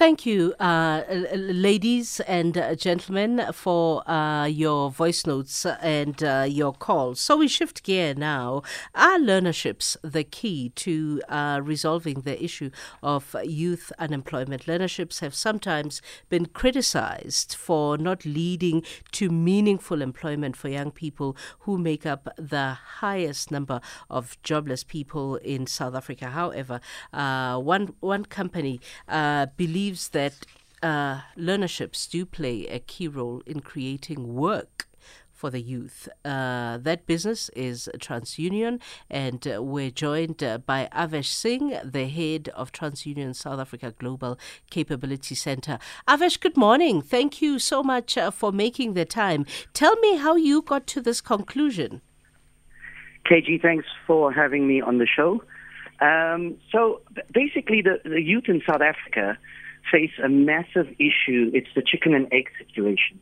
Thank you, uh, ladies and uh, gentlemen, for uh, your voice notes and uh, your calls. So we shift gear now. Are learnerships the key to uh, resolving the issue of youth unemployment? Learnerships have sometimes been criticized for not leading to meaningful employment for young people who make up the highest number of jobless people in South Africa. However, uh, one one company believes believes that uh, learnerships do play a key role in creating work for the youth. Uh, that business is TransUnion, and uh, we're joined uh, by Avesh Singh, the head of TransUnion South Africa Global Capability Center. Avesh, good morning. Thank you so much uh, for making the time. Tell me how you got to this conclusion. KG, thanks for having me on the show. Um, so basically, the, the youth in South Africa face a massive issue. It's the chicken and egg situation.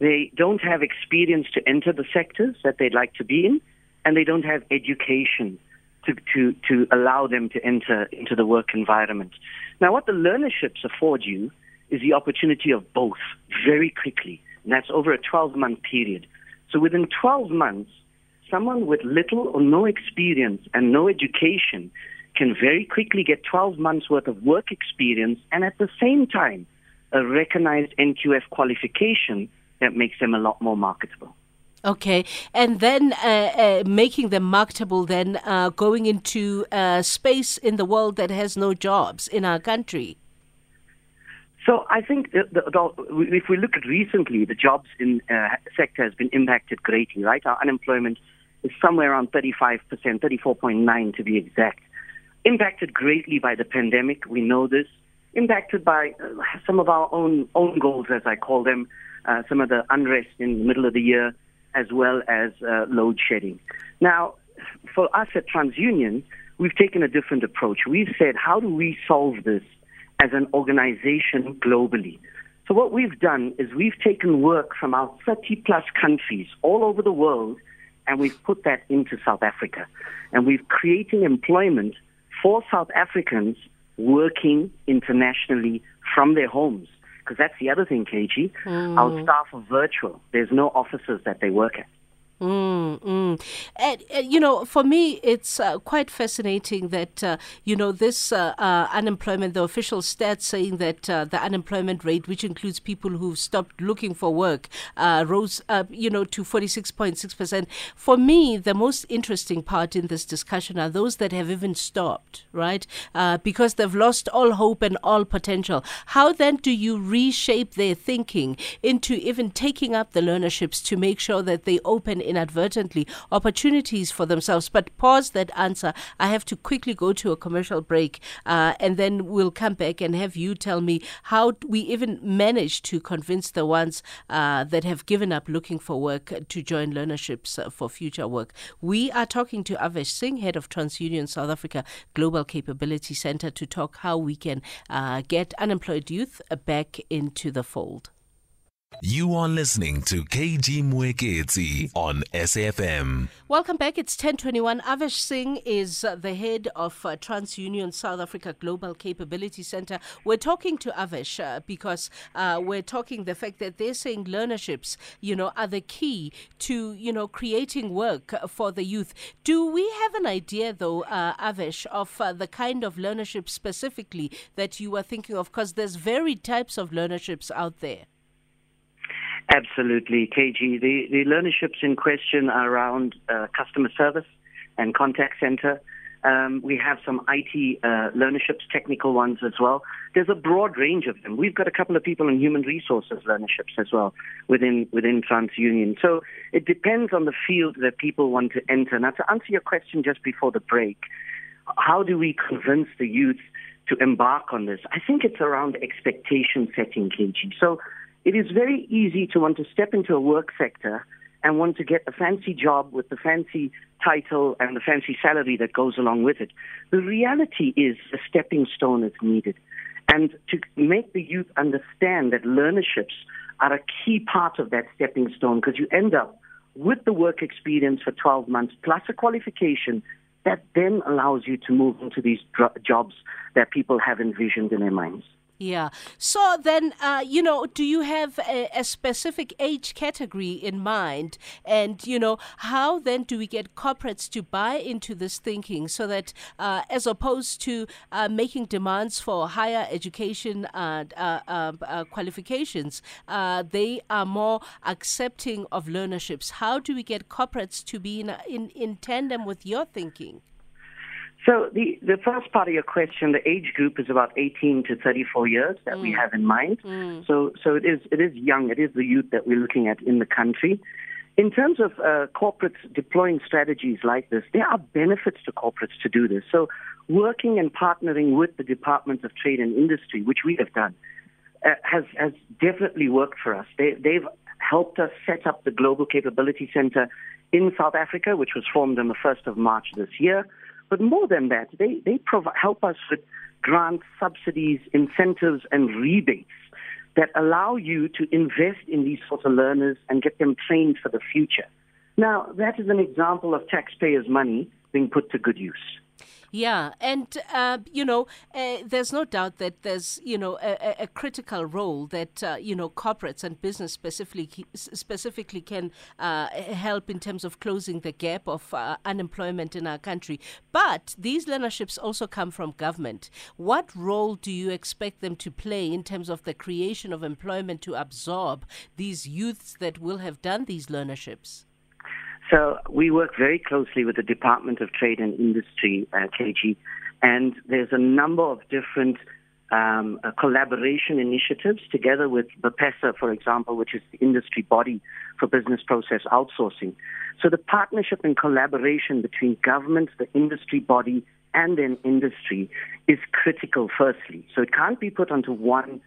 They don't have experience to enter the sectors that they'd like to be in, and they don't have education to, to, to allow them to enter into the work environment. Now, what the learnerships afford you is the opportunity of both very quickly, and that's over a 12 month period. So within 12 months, someone with little or no experience and no education can very quickly get 12 months worth of work experience and at the same time a recognized NQF qualification that makes them a lot more marketable. Okay, and then uh, uh, making them marketable, then uh, going into uh, space in the world that has no jobs in our country. So I think the, the, if we look at recently, the jobs in uh, sector has been impacted greatly. Right, our unemployment is somewhere around 35 percent, 34.9 to be exact impacted greatly by the pandemic. We know this. Impacted by uh, some of our own own goals, as I call them, uh, some of the unrest in the middle of the year, as well as uh, load shedding. Now, for us at TransUnion, we've taken a different approach. We've said, how do we solve this as an organization globally? So what we've done is we've taken work from our 30 plus countries all over the world and we've put that into South Africa. And we've created employment for South Africans working internationally from their homes. Because that's the other thing, KG. Mm. Our staff are virtual. There's no offices that they work at. Mm, mm. And, and, you know, for me, it's uh, quite fascinating that, uh, you know, this uh, uh unemployment, the official stats saying that uh, the unemployment rate, which includes people who've stopped looking for work, uh, rose, you know, to 46.6%. For me, the most interesting part in this discussion are those that have even stopped, right? because they've lost all hope and all potential. How then do you reshape their thinking into even taking up the learnerships to make sure that they open inadvertently opportunities for themselves. But pause that answer. I have to quickly go to a commercial break, uh, and then we'll come back and have you tell me how we even manage to convince the ones uh, that have given up looking for work to join learnerships for future work. We are talking to Avesh Singh, head of TransUnion South Africa Global Capability Center, to talk how we can uh, get unemployed youth back into the fold. You are listening to KG Mwekezi on SAFM. Welcome back. It's 1021. Avesh Singh is the head of uh, TransUnion South Africa Global Capability Center. We're talking to Avesh uh, because uh, we're talking the fact that they're saying learnerships, you know, are the key to, you know, creating work for the youth. Do we have an idea, though, uh, Avesh, of uh, the kind of learnership specifically that you are thinking of? Because there's varied types of learnerships out there. Absolutely, KG. The, the learnerships in question are around uh, customer service and contact center. Um, we have some IT uh, learnerships, technical ones as well. There's a broad range of them. We've got a couple of people in human resources learnerships as well within within TransUnion. So it depends on the field that people want to enter. Now, to answer your question just before the break, how do we convince the youth to embark on this? I think it's around expectation setting, KG. So it is very easy to want to step into a work sector and want to get a fancy job with the fancy title and the fancy salary that goes along with it. The reality is a stepping stone is needed. And to make the youth understand that learnerships are a key part of that stepping stone because you end up with the work experience for 12 months plus a qualification that then allows you to move into these jobs that people have envisioned in their minds. Yeah. So then, uh, you know, do you have a, a, specific age category in mind? And, you know, how then do we get corporates to buy into this thinking so that uh, as opposed to uh, making demands for higher education uh, uh, uh, qualifications, they are more accepting of learnerships? How do we get corporates to be in, in, in tandem with your thinking? So the, the first part of your question, the age group is about 18 to 34 years that mm. we have in mind. Mm. So so it is it is young. It is the youth that we're looking at in the country. In terms of uh, corporates deploying strategies like this, there are benefits to corporates to do this. So working and partnering with the Department of Trade and Industry, which we have done, uh, has has definitely worked for us. They, they've helped us set up the Global Capability Center in South Africa, which was formed on the 1st of March this year. But more than that, they, they provide, help us with grants, subsidies, incentives, and rebates that allow you to invest in these sorts of learners and get them trained for the future. Now, that is an example of taxpayers' money being put to good use. Yeah, and uh, you know, uh, there's no doubt that there's you know a, a critical role that uh, you know corporates and business specifically specifically can uh, help in terms of closing the gap of uh, unemployment in our country. But these learnerships also come from government. What role do you expect them to play in terms of the creation of employment to absorb these youths that will have done these learnerships? So we work very closely with the Department of Trade and Industry, uh, KG, and there's a number of different um, uh, collaboration initiatives together with BPESA, for example, which is the industry body for business process outsourcing. So the partnership and collaboration between government, the industry body, and then industry is critical, firstly. So it can't be put onto one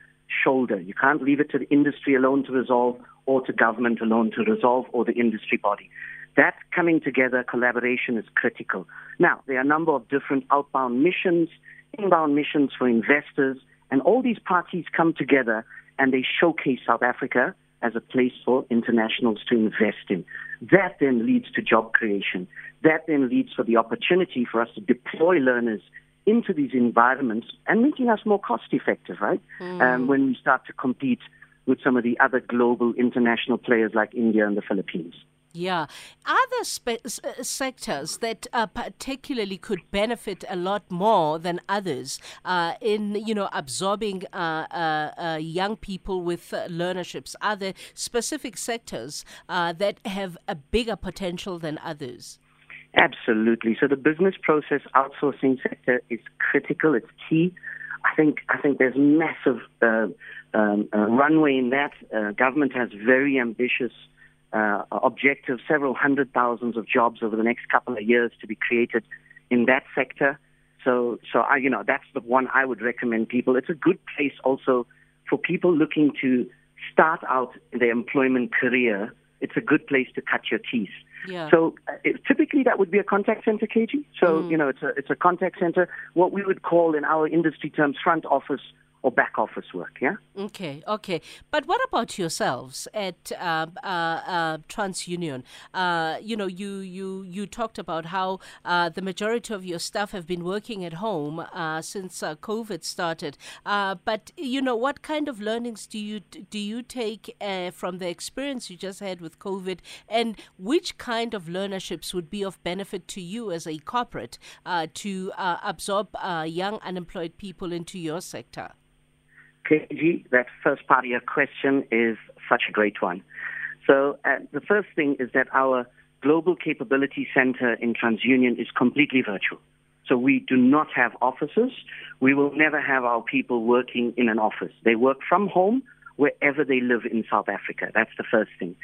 shoulder. You can't leave it to the industry alone to resolve or to government alone to resolve or the industry body. That coming together, collaboration is critical. Now, there are a number of different outbound missions, inbound missions for investors, and all these parties come together and they showcase South Africa as a place for internationals to invest in. That then leads to job creation. That then leads for the opportunity for us to deploy learners into these environments and making us more cost effective, right? Mm. Um, when we start to compete with some of the other global international players like India and the Philippines. Yeah. Are there spe- uh, sectors that uh, particularly could benefit a lot more than others uh, in, you know, absorbing uh, uh, uh young people with learnerships? Are there specific sectors that have a bigger potential than others? Absolutely. So the business process outsourcing sector is critical. It's key. I think I think there's massive um, runway in that. government has very ambitious uh, objective, several hundred thousands of jobs over the next couple of years to be created in that sector. So, so I, you know, that's the one I would recommend people. It's a good place also for people looking to start out their employment career. It's a good place to cut your teeth. Yeah. So uh, it, typically that would be a contact center, KG. So mm. you know, it's a it's a contact center, what we would call in our industry terms front office or back office work. Yeah. Okay. Okay. But what about yourselves at uh, uh, uh, TransUnion? Uh, you know, you you you talked about how uh, the majority of your staff have been working at home uh, since COVID started. but you know, what kind of learnings do you do you take from the experience you just had with COVID, and which kind of learnerships would be of benefit to you as a corporate to absorb young unemployed people into your sector? KG, that first part of your question is such a great one. So uh, the first thing is that our Global Capability Center in TransUnion is completely virtual. So we do not have offices. We will never have our people working in an office. They work from home wherever they live in South Africa. That's the first thing.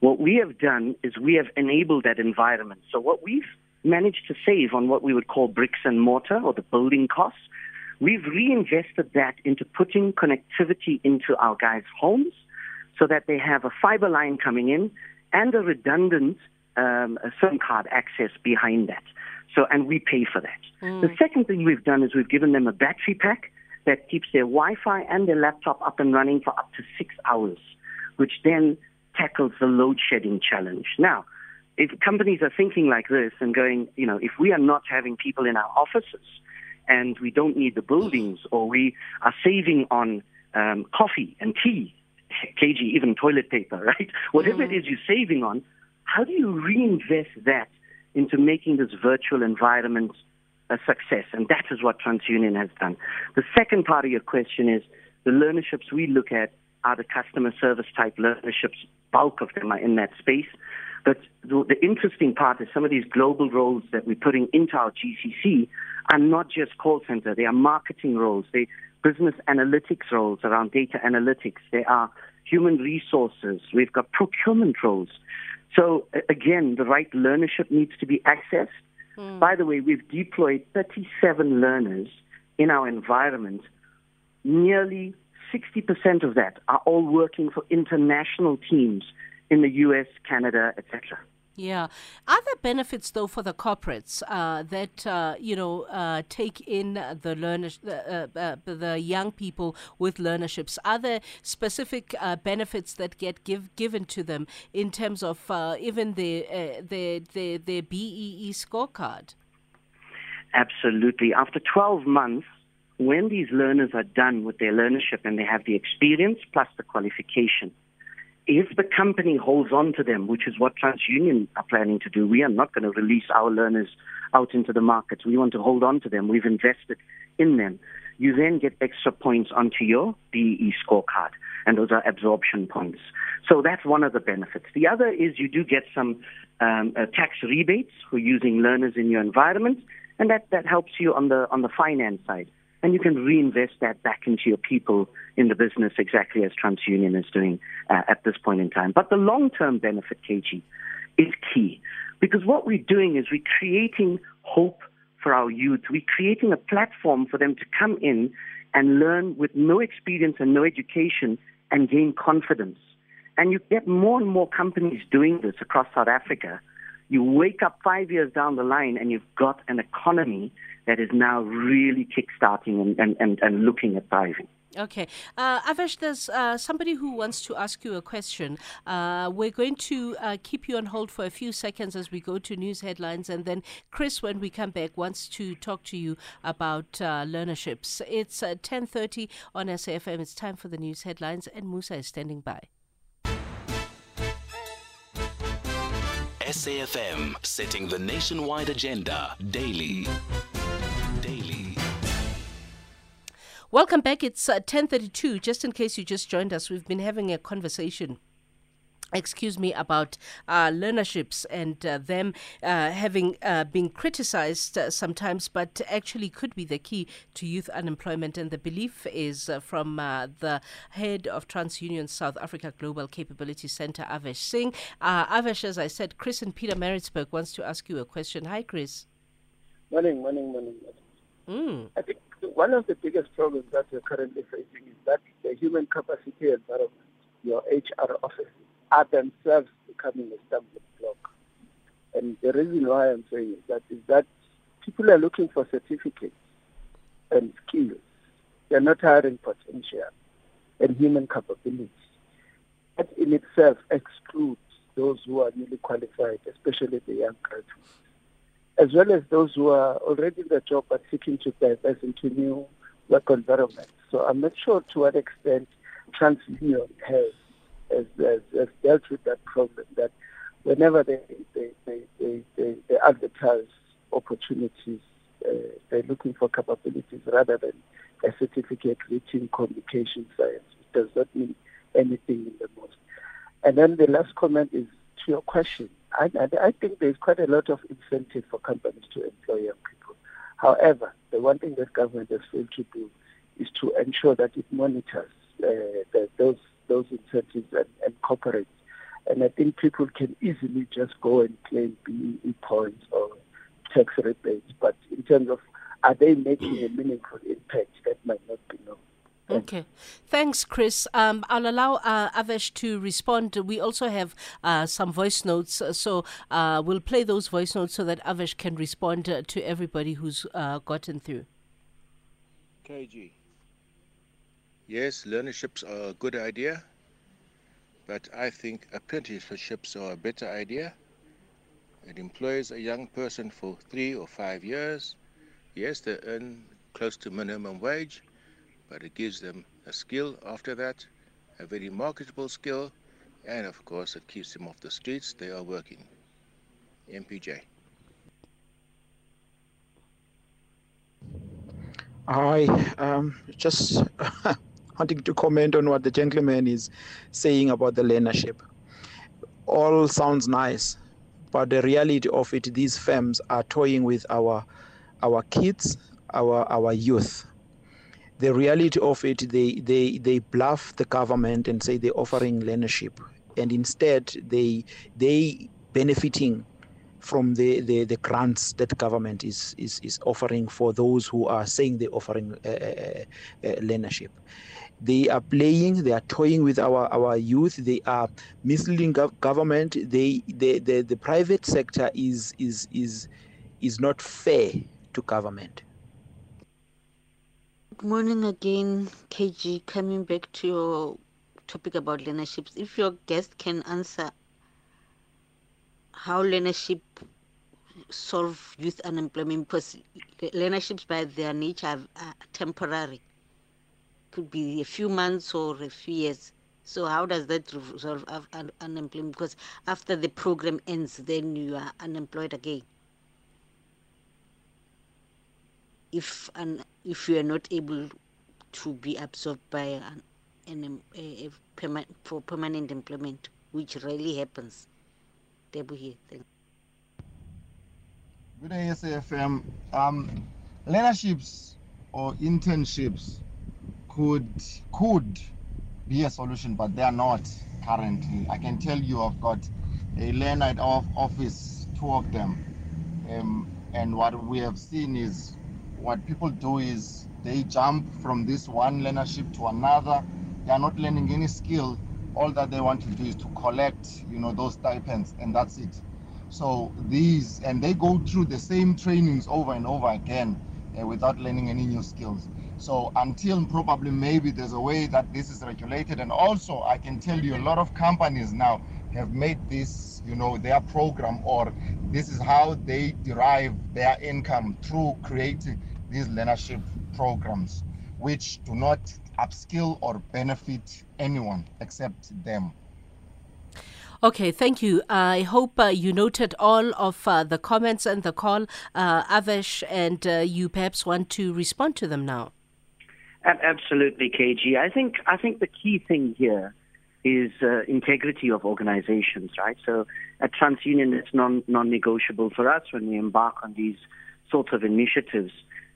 What we have done is we have enabled that environment. So what we've managed to save on what we would call bricks and mortar or the building costs We've reinvested that into putting connectivity into our guys' homes so that they have a fiber line coming in and a redundant um, a SIM card access behind that. So, and we pay for that. Mm. The second thing we've done is we've given them a battery pack that keeps their Wi-Fi and their laptop up and running for up to six hours, which then tackles the load shedding challenge. Now, if companies are thinking like this and going, you know, if we are not having people in our offices, and we don't need the buildings, or we are saving on um, coffee and tea, kg, even toilet paper, right? Whatever it is you're saving on, how do you reinvest that into making this virtual environment a success? And that is what TransUnion has done. The second part of your question is the learnerships we look at are the customer service type learnerships. Bulk of them are in that space. But the, the interesting part is some of these global roles that we're putting into our GCC are not just call center. They are marketing roles. They business analytics roles around data analytics. They are human resources. We've got procurement roles. So again, the right learnership needs to be accessed. Mm. By the way, we've deployed 37 learners in our environment. Nearly 60% of that are all working for international teams in the US, Canada, etc. Yeah. Are there benefits though for the corporates uh, that uh, you know uh, take in the learners, uh, uh, the young people with learnerships? Are there specific uh, benefits that get give, given to them in terms of even the the the their BEE scorecard? Absolutely. After 12 months, when these learners are done with their learnership and they have the experience plus the qualification, if the company holds on to them, which is what TransUnion are planning to do, we are not going to release our learners out into the market. We want to hold on to them. We've invested in them. You then get extra points onto your BEE scorecard, and those are absorption points. So that's one of the benefits. The other is you do get some um, uh, tax rebates for using learners in your environment, and that, that helps you on the on the finance side and you can reinvest that back into your people in the business exactly as TransUnion is doing uh, at this point in time. But the long-term benefit, KG, is key because what we're doing is we're creating hope for our youth. We're creating a platform for them to come in and learn with no experience and no education and gain confidence. And you get more and more companies doing this across South Africa. You wake up five years down the line and you've got an economy that is now really kickstarting and, and, and, and looking at thriving. Okay. Uh, Avesh, there's uh, somebody who wants to ask you a question. Uh, we're going to uh, keep you on hold for a few seconds as we go to news headlines. And then Chris, when we come back, wants to talk to you about uh, learnerships. It's 10.30 uh, on SAFM. It's time for the news headlines, and Musa is standing by. SAFM, setting the nationwide agenda daily. Welcome back. It's uh, 10:32. Just in case you just joined us, we've been having a conversation excuse me, about uh, learnerships and uh, them uh, having uh, been criticized uh, sometimes, but actually could be the key to youth unemployment. And the belief is uh, from the head of TransUnion South Africa Global Capability Center, Avesh Singh. Avesh, as I said, Chris and Peter Pietermaritzburg wants to ask you a question. Hi, Chris. Morning, morning, morning. Mm. I think one of the biggest problems that we're currently facing is that the human capacity environment, your HR offices, are themselves becoming a stumbling block. And the reason why I'm saying is that is that people are looking for certificates and skills. They're not hiring potential and human capability. That in itself excludes those who are newly qualified, especially the young graduates as well as those who are already in the job but seeking to diverse into new work environments. So I'm not sure to what extent TransUnion has, has, has, has, dealt with that problem that whenever they, they, they, they, they, they advertise opportunities, uh, they're looking for capabilities rather than a certificate written communication science. It does not mean anything in the most. And then the last comment is to your question. I, I, think there's quite a lot of incentive for companies to employ young people. However, the one thing that government has failed to do is to ensure that it monitors uh, the, those those incentives and, and cooperates. And I think people can easily just go and claim BEE points or tax rebates, but in terms of are they making a meaningful impact, that might not be known. Okay. Thanks, Chris. Um, I'll allow uh, Avesh to respond. We also have uh, some voice notes, so uh, we'll play those voice notes so that Avesh can respond uh, to everybody who's uh, gotten through. KG. Yes, learnerships are a good idea, but I think apprenticeships are a better idea. It employs a young person for three or five years. Yes, they earn close to minimum wage, but it gives them a skill after that, a very marketable skill, and of course it keeps them off the streets. They are working. MPJ. I um, just wanting to comment on what the gentleman is saying about the learnership. All sounds nice, but the reality of it, these firms are toying with our our kids, our our youth. The reality of it, they they they bluff the government and say they're offering learnership, and instead they they benefiting from the, the, the grants that government is, is, is offering for those who are saying they're offering uh, uh, uh, learnership. They are playing, they are toying with our, our youth, they are misleading gov- government. They, the, the, the private sector is, is, is, is not fair to government. Good morning again, KG. Coming back to your topic about learnerships. If your guest can answer how learnership solve youth unemployment because learnerships by their nature are temporary could be a few months or a few years. So how does that resolve un- unemployment? Because after the program ends then you are unemployed again. If an, if you are not able to be absorbed by an, an a, a for permanent employment which rarely happens. Debu here. Thank Good day, SAFM. Um, learnerships or internships could could be a solution, but they are not currently. I can tell you, I've got a at office, two of them, um, and what we have seen is what people do is they jump from this one learnership to another. They are not learning any skill. All that they want to do is to collect, you know, those stipends, and that's it. So these, and they go through the same trainings over and over again uh, without learning any new skills. So until probably maybe there's a way that this is regulated, and also I can tell you a lot of companies now have made this, you know, their program or this is how they derive their income through creating these learnership programs, which do not upskill or benefit anyone except them. Okay, thank you. I hope uh, you noted all of uh, the comments and the call, uh, Avesh, and uh, you perhaps want to respond to them now. Absolutely, KG. I think I think the key thing here is uh, integrity of organizations, right? So at TransUnion, it's non non-negotiable for us when we embark on these sorts of initiatives.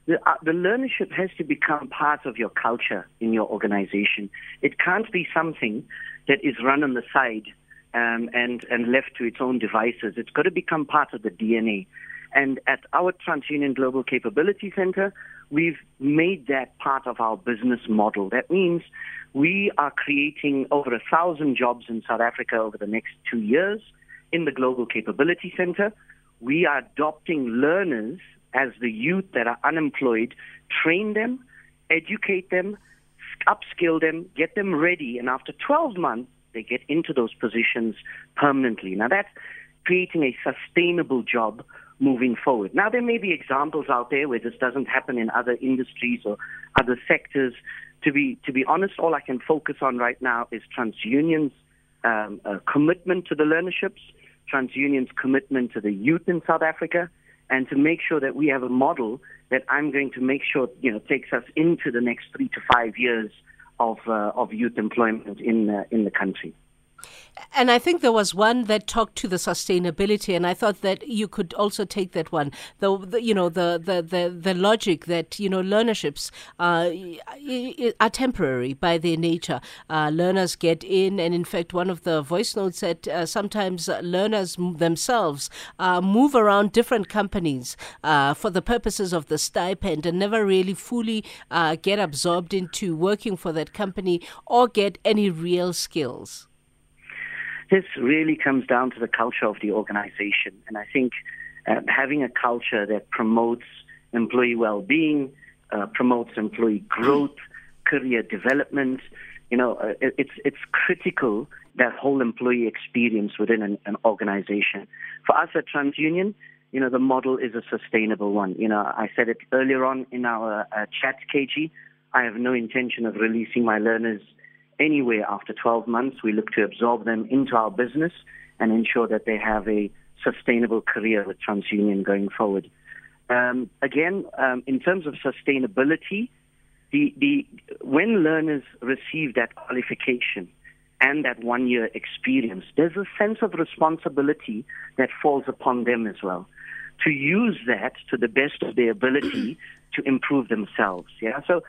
The, uh, the learnership has to become part of your culture in your organization. It can't be something that is run on the side um, and and left to its own devices. It's got to become part of the DNA. And at our TransUnion Global Capability Center, we've made that part of our business model. That means we are creating over a thousand jobs in South Africa over the next two years in the Global Capability Center. We are adopting learners as the youth that are unemployed, train them, educate them, upskill them, get them ready, and after 12 months, they get into those positions permanently. Now that's creating a sustainable job moving forward. Now there may be examples out there where this doesn't happen in other industries or other sectors. To be to be honest, all I can focus on right now is TransUnion's um, uh, commitment to the learnerships, TransUnion's commitment to the youth in South Africa, and to make sure that we have a model that I'm going to make sure you know takes us into the next three to five years of uh, of youth employment in uh, in the country. And I think there was one that talked to the sustainability, and I thought that you could also take that one. The, the you know the, the, the, the logic that you know learnerships uh, are temporary by their nature. Uh, learners get in, and in fact, one of the voice notes said uh, sometimes learners themselves uh, move around different companies uh, for the purposes of the stipend, and never really fully get absorbed into working for that company or get any real skills this really comes down to the culture of the organization. And I think uh, having a culture that promotes employee well-being, uh, promotes employee growth, career development, you know, uh, it's it's critical that whole employee experience within an, an organization. For us at TransUnion, you know, the model is a sustainable one. You know, I said it earlier on in our uh, chat, KG. I have no intention of releasing my learners anywhere after 12 months. We look to absorb them into our business and ensure that they have a sustainable career with TransUnion going forward. Um, again, um, in terms of sustainability, the, the, when learners receive that qualification and that one year experience, there's a sense of responsibility that falls upon them as well to use that to the best of their ability to improve themselves. Yeah. So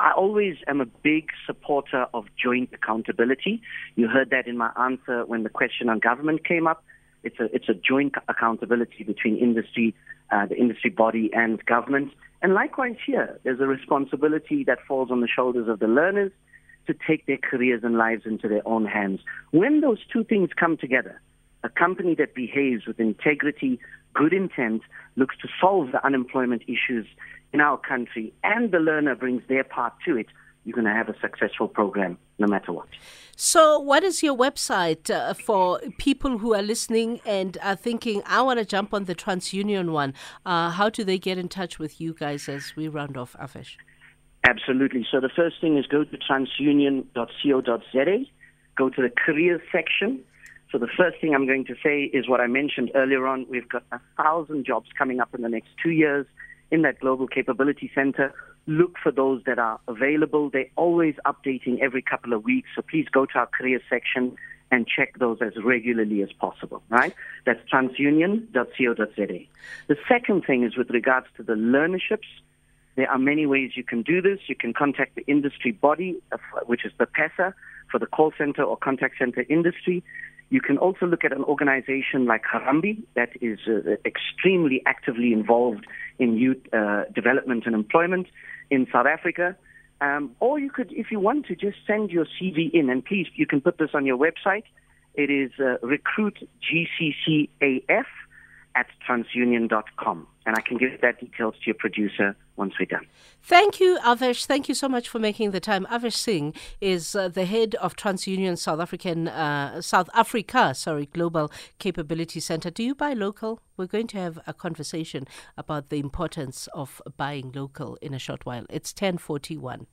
I always am a big supporter of joint accountability. You heard that in my answer when the question on government came up. It's a it's a joint accountability between industry, uh, the industry body, and government. And likewise here, there's a responsibility that falls on the shoulders of the learners to take their careers and lives into their own hands. When those two things come together, a company that behaves with integrity, good intent, looks to solve the unemployment issues in our country, and the learner brings their part to it, you're going to have a successful program no matter what. So, what is your website uh, for people who are listening and are thinking, I want to jump on the TransUnion one? Uh, how do they get in touch with you guys as we round off, Avesh? Absolutely. So, the first thing is go to transunion.co.za, go to the careers section. So, the first thing I'm going to say is what I mentioned earlier on. We've got a thousand jobs coming up in the next two years in that Global Capability Center. Look for those that are available. They're always updating every couple of weeks. So please go to our career section and check those as regularly as possible, right? That's transunion.co.za. The second thing is with regards to the learnerships. There are many ways you can do this. You can contact the industry body, uh, which is the BPESA, for the call center or contact center industry. You can also look at an organization like Harambee that is uh, extremely actively involved in youth uh, development and employment in South Africa. Um, or you could, if you want to, just send your CV in, and please, you can put this on your website. It is uh, recruitgccaf at transunion.com. And I can give that details to your producer once we're done. Thank you, Avesh. Thank you so much for making the time. Avesh Singh is uh, the head of TransUnion South African, uh, South Africa, sorry, Global Capability Center. Do you buy local? We're going to have a conversation about the importance of buying local in a short while. It's 1041.